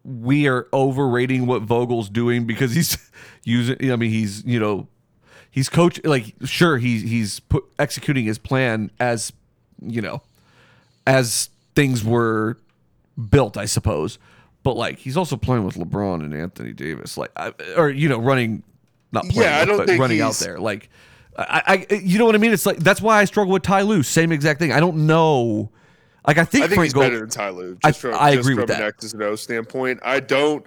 S2: we are overrating what Vogel's doing because he's using? I mean, he's you know, he's coach like sure he's he's put, executing his plan as you know, as things were built, I suppose. But like he's also playing with LeBron and Anthony Davis, like I, or you know, running not playing,
S1: Yeah, I don't
S2: but
S1: think
S2: running out there. Like I, I, you know what I mean? It's like that's why I struggle with Ty Lue. Same exact thing. I don't know. Like I think,
S1: I think
S2: Frank
S1: he's
S2: Gold,
S1: better than Ty Lue.
S2: I-
S1: Just from,
S2: I
S1: just
S2: agree
S1: from
S2: with
S1: an
S2: that.
S1: X's and O standpoint. I don't,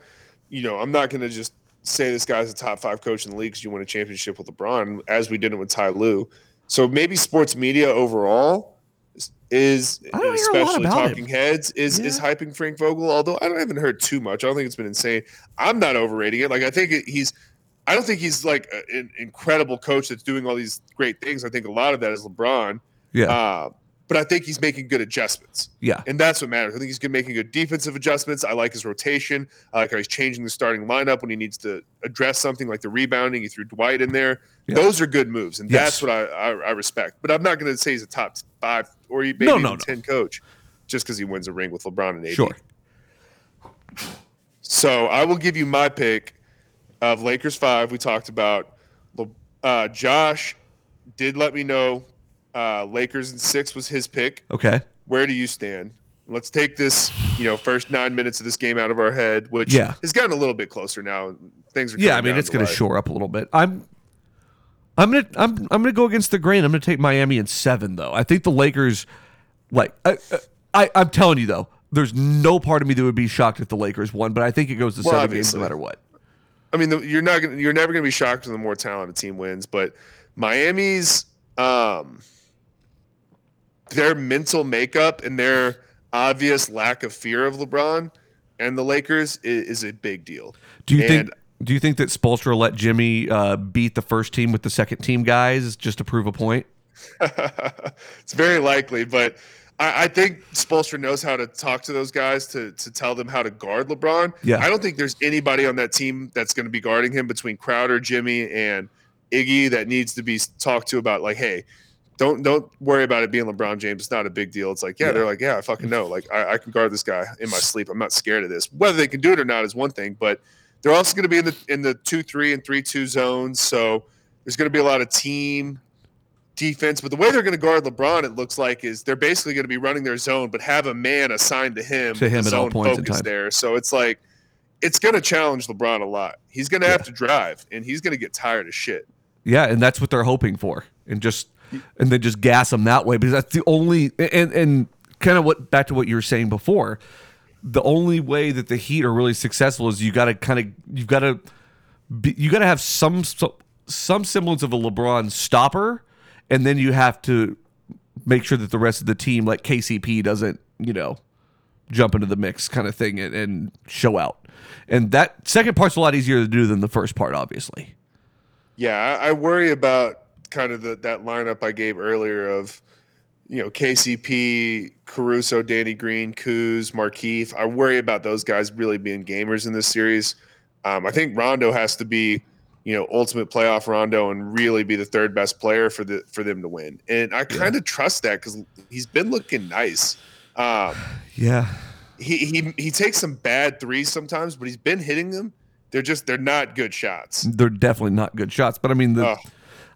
S1: you know, I'm not going to just say this guy's a top five coach in the league because you won a championship with LeBron, as we did it with Ty Lue. So maybe sports media overall is, is
S2: I don't hear a lot
S1: especially talking
S2: him.
S1: heads is is hyping Frank Vogel. Although I don't- haven't heard too much. I don't think it's been insane. I'm not overrating it. Like I think he's. I don't think he's like an incredible coach that's doing all these great things. I think a lot of that is LeBron.
S2: yeah,
S1: Uh, but I think he's making good adjustments.
S2: yeah,
S1: And that's what matters. I think he's good making good defensive adjustments. I like his rotation. I like how he's changing the starting lineup when he needs to address something like the rebounding. He threw Dwight in there.
S2: Yeah.
S1: Those are good moves, and
S2: Yes.
S1: that's what I, I, I respect. But I'm not going to say he's a top five or maybe
S2: No,
S1: even
S2: no, no.
S1: ten coach just because he wins a ring with LeBron and AD.
S2: sure.
S1: So I will give you my pick of Lakers five. We talked about. Uh, Josh did let me know uh, Lakers and six was his pick.
S2: Okay,
S1: where do you stand? Let's take this, you know, first nine minutes of this game out of our head, which
S2: Yeah.
S1: has gotten a little bit closer now. Things are
S2: yeah. I mean, it's going to shore up a little bit. I'm, I'm gonna, I'm, I'm gonna go against the grain. I'm gonna take Miami in seven, though. I think the Lakers, like, I, I, I'm telling you though, there's no part of me that would be shocked if the Lakers won, but I think it goes to
S1: Well,
S2: seven games no matter what.
S1: I mean, the, you're not gonna, you're never going to be shocked when the more talented team wins, but Miami's um, their mental makeup and their obvious lack of fear of LeBron and the Lakers is, is a big deal.
S2: Do you
S1: And-
S2: think? Do you think that Spoelstra let Jimmy uh, beat the first team with the second team guys just to prove a point?
S1: it's very likely, but I, I think Spoelstra knows how to talk to those guys to to tell them how to guard LeBron.
S2: Yeah.
S1: I don't think there's anybody on that team that's going to be guarding him between Crowder, Jimmy, and Iggy that needs to be talked to about like, hey, don't don't worry about it being LeBron James. It's not a big deal. It's like, yeah,
S2: Yeah.
S1: they're like, yeah, I fucking know. Like, I, I can guard this guy in my sleep. I'm not scared of this. Whether they can do it or not is one thing, but they're also going to be in the in the two three and three two zones. So there's going to be a lot of team defense. But the way they're going to guard LeBron, it looks like, is they're basically going to be running their zone, but have a man assigned to him,
S2: To him at all points in
S1: focus
S2: time.
S1: there. So it's like it's going to challenge LeBron a lot. He's going to have to drive, and he's going to get tired of shit.
S2: Yeah, and that's what they're hoping for, and just and then just gas them that way because that's the only and and kind of what back to what you were saying before. The only way that the Heat are really successful is you got to kind of you've got to be, you got to have some some semblance of a LeBron stopper, and then you have to make sure that the rest of the team, like KCP, doesn't you know jump into the mix kind of thing and, and show out. And that second part's a lot easier to do than the first part, obviously.
S1: Yeah, I, I worry about kind of the, that lineup I gave earlier of, you know, KCP, Caruso, Danny Green, Kuz, Markieff. I worry about those guys really being gamers in this series. Um, I think Rondo has to be, you know, ultimate playoff Rondo and really be the third best player for the for them to win. And I kind of trust that because he's been looking nice. Um,
S2: Yeah.
S1: he, he he takes some bad threes sometimes, but he's been hitting them. They're just they're not good shots.
S2: they're definitely not good shots. But I mean, the,
S1: Oh.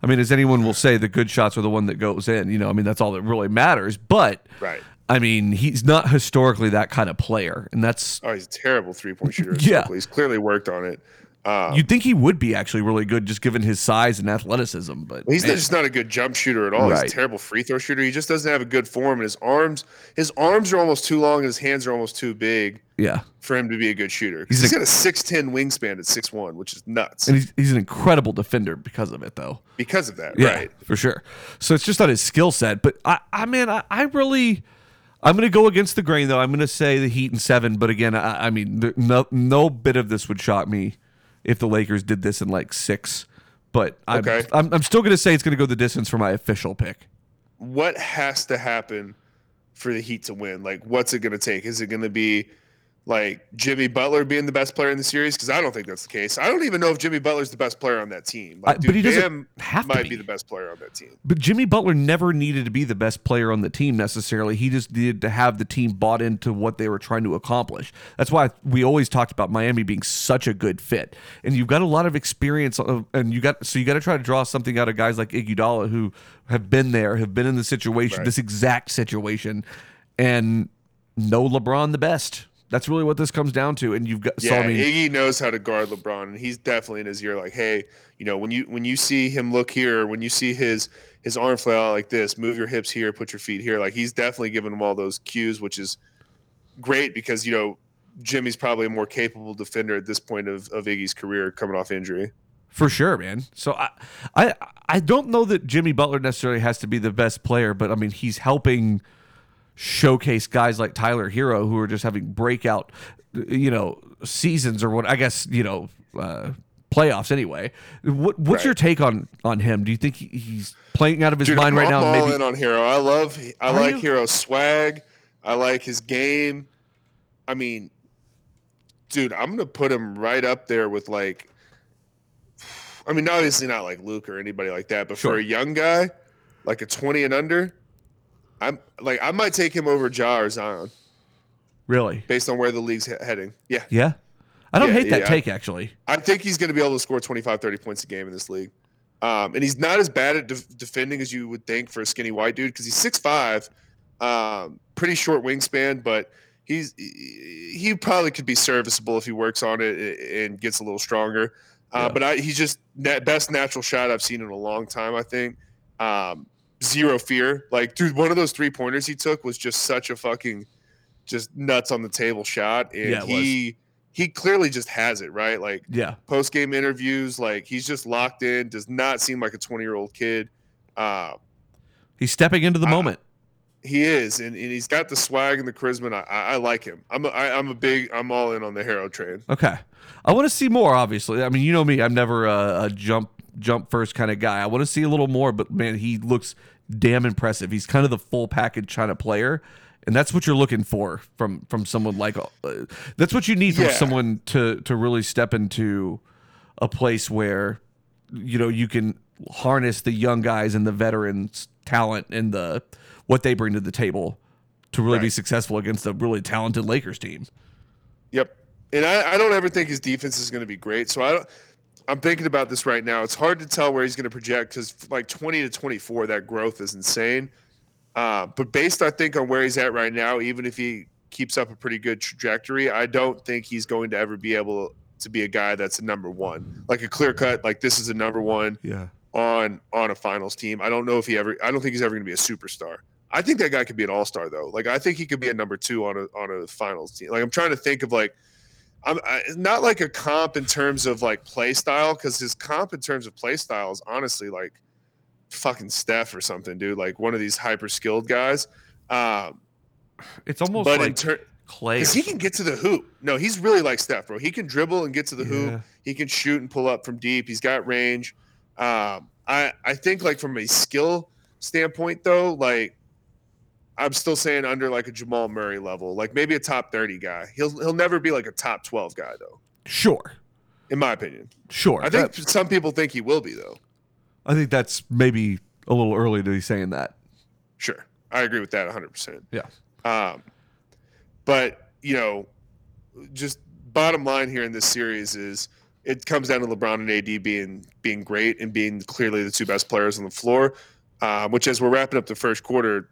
S2: I mean, as anyone will say, the good shots are the one that goes in. You know, I mean, that's all that really matters. But
S1: Right.
S2: I mean, he's not historically that kind of player, and that's
S1: Oh, he's a terrible three point shooter.
S2: Yeah.
S1: yeah, he's clearly worked on it. Um,
S2: you'd think he would be actually really good just given his size and athleticism. But
S1: he's
S2: man,
S1: just not a good jump shooter at all. He's a terrible free throw shooter. He just doesn't have a good form, and his arms his arms are almost too long, and his hands are almost too big
S2: yeah,
S1: for him to be a good shooter.
S2: He's
S1: He's,
S2: a-
S1: got a six ten wingspan at six one, which is nuts
S2: and he's he's an incredible defender because of it, though.
S1: because of that.
S2: Yeah,
S1: Right.
S2: for sure. So it's just not his skill set. But I, I mean, I, I really, I'm going to go against the grain, though. I'm going to say the Heat in seven. But again, I, I mean, no, no bit of this would shock me if the Lakers did this in like six. But I'm,
S1: Okay.
S2: I'm, I'm still going to say it's going to go the distance for my official pick.
S1: what has to happen for the Heat to win? Like, what's it going to take? Is it going to be like Jimmy Butler being the best player in the series? Because I don't think that's the case. I don't even know if Jimmy Butler's the best player on that team. Like,
S2: I- but
S1: dude,
S2: he doesn't
S1: Bam
S2: have to
S1: might
S2: be.
S1: be the best player on that team.
S2: But Jimmy Butler never needed to be the best player on the team necessarily. He just needed to have the team bought into what they were trying to accomplish. That's why we always talked about Miami being such a good fit. And you've got a lot of experience, of, and you got so you got to try to draw something out of guys like Iguodala who have been there, have been in the situation,
S1: Right.
S2: this exact situation, and know LeBron the best. That's really what this comes down to. And you've got so
S1: Yeah, Iggy knows how to guard LeBron, and he's definitely in his ear. Like, hey, you know, when you when you see him look here, when you see his his arm flail out like this, move your hips here, put your feet here. Like, he's definitely giving him all those cues, which is great because you know Jimmy's probably a more capable defender at this point of of Iggy's career, coming off injury.
S2: For sure, man. So I, I, I don't know that Jimmy Butler necessarily has to be the best player, but I mean he's helping showcase guys like Tyler Herro who are just having breakout, you know, seasons or what I guess you know uh, playoffs anyway. What, what's
S1: Right.
S2: your take on on him? Do you think he- he's playing out of his
S1: Dude,
S2: mind
S1: I'm,
S2: right
S1: I'm
S2: now?
S1: all
S2: Maybe
S1: in on Herro. I love. I
S2: Are
S1: like
S2: you?
S1: Herro's swag. I like his game. I mean, dude, I'm gonna put him right up there with like. I mean, obviously not like Luke or anybody like that, but
S2: Sure.
S1: for a young guy, like a 20 and under, I'm like I might take him over Ja or Zion
S2: really.
S1: based on where the league's he- heading. Yeah,
S2: Yeah, I don't
S1: Yeah,
S2: hate that
S1: yeah.
S2: take actually.
S1: I think he's going to be able to score 25, 30 points a game in this league. Um, and he's not as bad at def- defending as you would think for a skinny white dude because he's 6'5, um, pretty short wingspan, but he's he probably could be serviceable if he works on it and gets a little stronger. Uh,
S2: Yeah.
S1: But I, he's just net, best natural shot I've seen in a long time, I think. Um, zero fear. Like, dude, one of those three pointers he took was just such a fucking just nuts on the table shot. And
S2: Yeah, it was.
S1: he he clearly just has it, right? Like
S2: Yeah,
S1: post game interviews. Like he's just locked in. Does not seem like a twenty year old kid. Uh,
S2: he's stepping into the
S1: I-
S2: moment.
S1: he is, and, and he's got the swag and the charisma. And I, I, I like him. I'm a, I, I'm a big. I'm all in on the Herro trade.
S2: Okay. I want to see more. Obviously, I mean, you know me. I'm never a, a jump jump first kind of guy. I want to see a little more. But man, he looks damn impressive. He's kind of the full package of player, and that's what you're looking for from from someone like. Uh, that's what you need from
S1: Yeah.
S2: someone to to really step into a place where you know you can harness the young guys and the veterans talent and the what they bring to the table to really be successful against a really talented Lakers team.
S1: Yep. And I, I don't ever think his defense is going to be great. So I don't. I'm thinking about this right now. It's hard to tell where he's going to project because like 20 to 24, that growth is insane. Uh, but based, I think, on where he's at right now, even if he keeps up a pretty good trajectory, I don't think he's going to ever be able to be a guy that's a number one, like a clear cut. Like this is a number one
S2: Yeah.
S1: on on a finals team. I don't know if he ever. I don't think he's ever going to be a superstar. I think that guy could be an all star though. Like I think he could be a number two on a on a finals team. Like I'm trying to think of like. I'm I, not like a comp in terms of like play style because his comp in terms of play style is honestly like fucking Steph or something, dude. Like one of these hyper skilled guys. Um,
S2: It's almost
S1: but in
S2: like Clay.
S1: because he can get to the hoop. No, he's really like Steph, bro. He can dribble and get to the
S2: Yeah.
S1: hoop. He can shoot and pull up from deep. He's got range. Um, I I think like from a skill standpoint though, like I'm still saying under like a Jamal Murray level, like maybe a top 30 guy. He'll he'll never be like a top 12 guy though,
S2: Sure.
S1: in my opinion.
S2: Sure.
S1: I think
S2: That-
S1: some people think he will be though.
S2: I think that's maybe a little early to be saying that.
S1: Sure, I agree with that 100. percent
S2: Yeah.
S1: Um, but you know, just bottom line here in this series is it comes down to LeBron and AD being being great and being clearly the two best players on the floor. Um, which, as we're wrapping up the first quarter,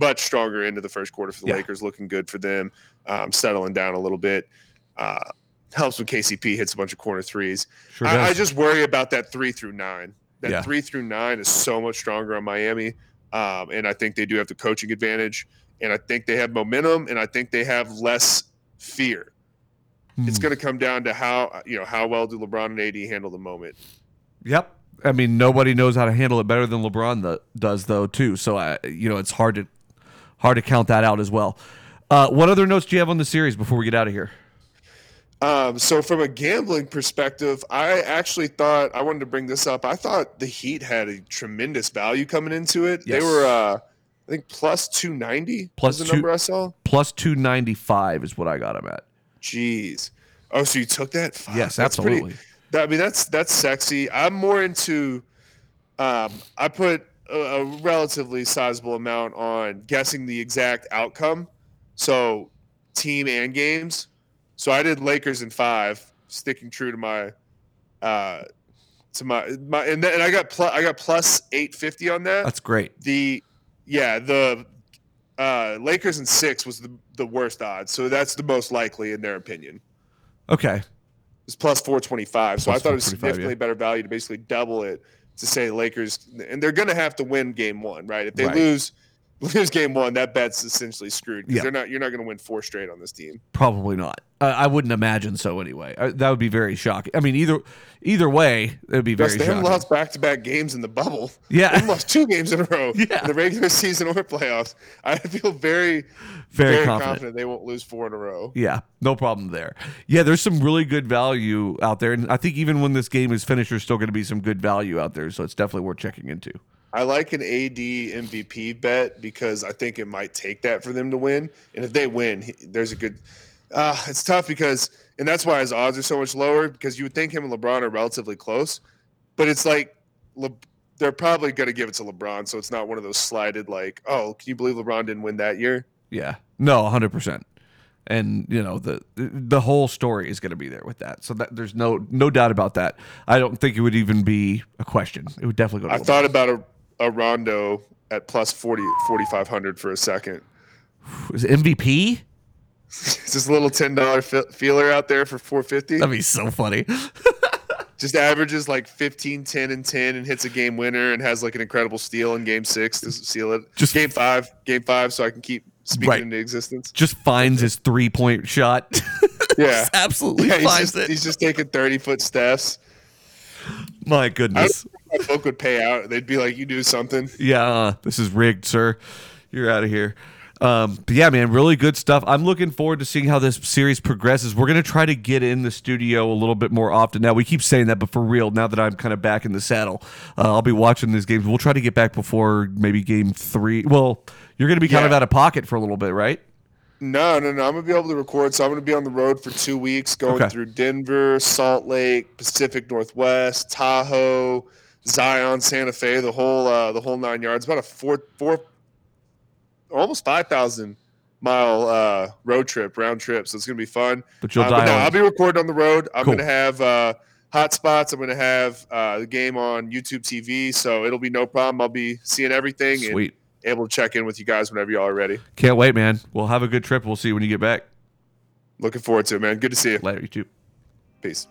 S1: much stronger into the first quarter for the
S2: Yeah.
S1: Lakers, looking good for them, um, settling down a little bit. Uh, helps when KCP hits a bunch of corner threes.
S2: Sure
S1: I, I just worry about that three through nine. That
S2: Yeah.
S1: three through nine is so much stronger on Miami, um, and I think they do have the coaching advantage, and I think they have momentum, and I think they have less fear. It's
S2: Hmm.
S1: going to come down to how you know how well do LeBron and AD handle the moment.
S2: Yep. I mean, nobody knows how to handle it better than LeBron the, does, though, too. So I, you know, it's hard to hard to count that out as well. Uh, what other notes do you have on the series before we get out of here?
S1: Um, so from a gambling perspective, I actually thought I wanted to bring this up. I thought the Heat had a tremendous value coming into it.
S2: Yes.
S1: They were, uh, I think, plus two ninety.
S2: Plus
S1: was the
S2: two-
S1: number I saw.
S2: Plus 295 is what I got them at.
S1: Jeez. Oh, so you took that? Fuck,
S2: Yes,
S1: that's pretty-
S2: absolutely.
S1: that, I mean, that's that's sexy. I'm more into. Um, I put a, a relatively sizable amount on guessing the exact outcome. So, team and games. So I did Lakers in five, sticking true to my, uh, to my my, and then and I got plus I got plus eight fifty on that.
S2: That's great.
S1: the yeah the uh Lakers in six was the the worst odds. So that's the most likely in their opinion.
S2: Okay.
S1: It's plus 425. So I thought it was significantly
S2: yeah.
S1: better value to basically double it to say Lakers, and they're going to have to win game one, right? If they
S2: Right.
S1: lose lose game one, that bet's essentially screwed
S2: Yeah.
S1: they're not. You're not going to win four straight on this team.
S2: Probably not. I I wouldn't imagine so anyway. Uh, that would be very shocking. I mean, either either way, it would be very
S1: Plus, they
S2: shocking.
S1: lost back to back games in the bubble.
S2: Yeah.
S1: They lost two games in a row
S2: Yeah.
S1: in the regular season or playoffs. I feel very,
S2: Very
S1: very,
S2: confident.
S1: confident. they won't lose four in a row.
S2: Yeah, no problem there. Yeah, there's some really good value out there, and I think even when this game is finished, there's still going to be some good value out there. So it's definitely worth checking into.
S1: I like an AD MVP bet because I think it might take that for them to win. And if they win, he- there's a good. Uh, it's tough because, and that's why his odds are so much lower because you would think him and LeBron are relatively close, but it's like Le, they're probably going to give it to LeBron, so it's not one of those slided like, oh, can you believe LeBron didn't win that year?
S2: Yeah, no, 100. percent And you know the the whole story is going to be there with that. So that there's no no doubt about that. I don't think it would even be a question. It would definitely go.
S1: I
S2: To
S1: thought about a, a Rondo at plus 40, 4,500 for a second.
S2: Is it MVP.
S1: It's just a little ten dollar feeler out there for four fifty.
S2: That'd be so funny.
S1: just averages like 15 10 and 10 and hits a game winner and has like an incredible steal in game six to seal it
S2: Just-
S1: game five game five so i can keep speaking
S2: Right.
S1: into existence
S2: Just finds his three point shot.
S1: yeah
S2: absolutely
S1: yeah, he's
S2: finds
S1: just,
S2: it.
S1: he's just taking 30 foot steps
S2: My goodness.
S1: My book would pay out they'd be like you do something
S2: Yeah, uh, this is rigged, sir. You're out of here. Um, but yeah, man, really good stuff. I'm looking forward to seeing how this series progresses. We're gonna try to get in the studio a little bit more often. Now we keep saying that, but for real, now that I'm kind of back in the saddle, uh, I'll be watching these games. We'll try to get back before maybe game three. Well, you're gonna be kind of out of pocket for a little bit, right?
S1: no no no i'm gonna be able to record so i'm gonna be on the road for two weeks going
S2: Okay.
S1: through denver salt lake pacific northwest tahoe zion santa fe the whole uh the whole nine yards about a four four almost 5000 mile uh road trip round trip so it's gonna be fun
S2: But you'll
S1: Uh,
S2: die
S1: but no. I'll be recording on the road. I'm
S2: Cool.
S1: going to have uh, hot spots. I'm going to have uh, the game on YouTube TV, so it'll be no problem. I'll be seeing everything
S2: Sweet.
S1: and able to check in with you guys whenever y'all are ready.
S2: Can't wait, man. We'll have a good trip. We'll see you when you get back.
S1: Looking forward to it, man. Good to see you.
S2: Later, you too.
S1: Peace.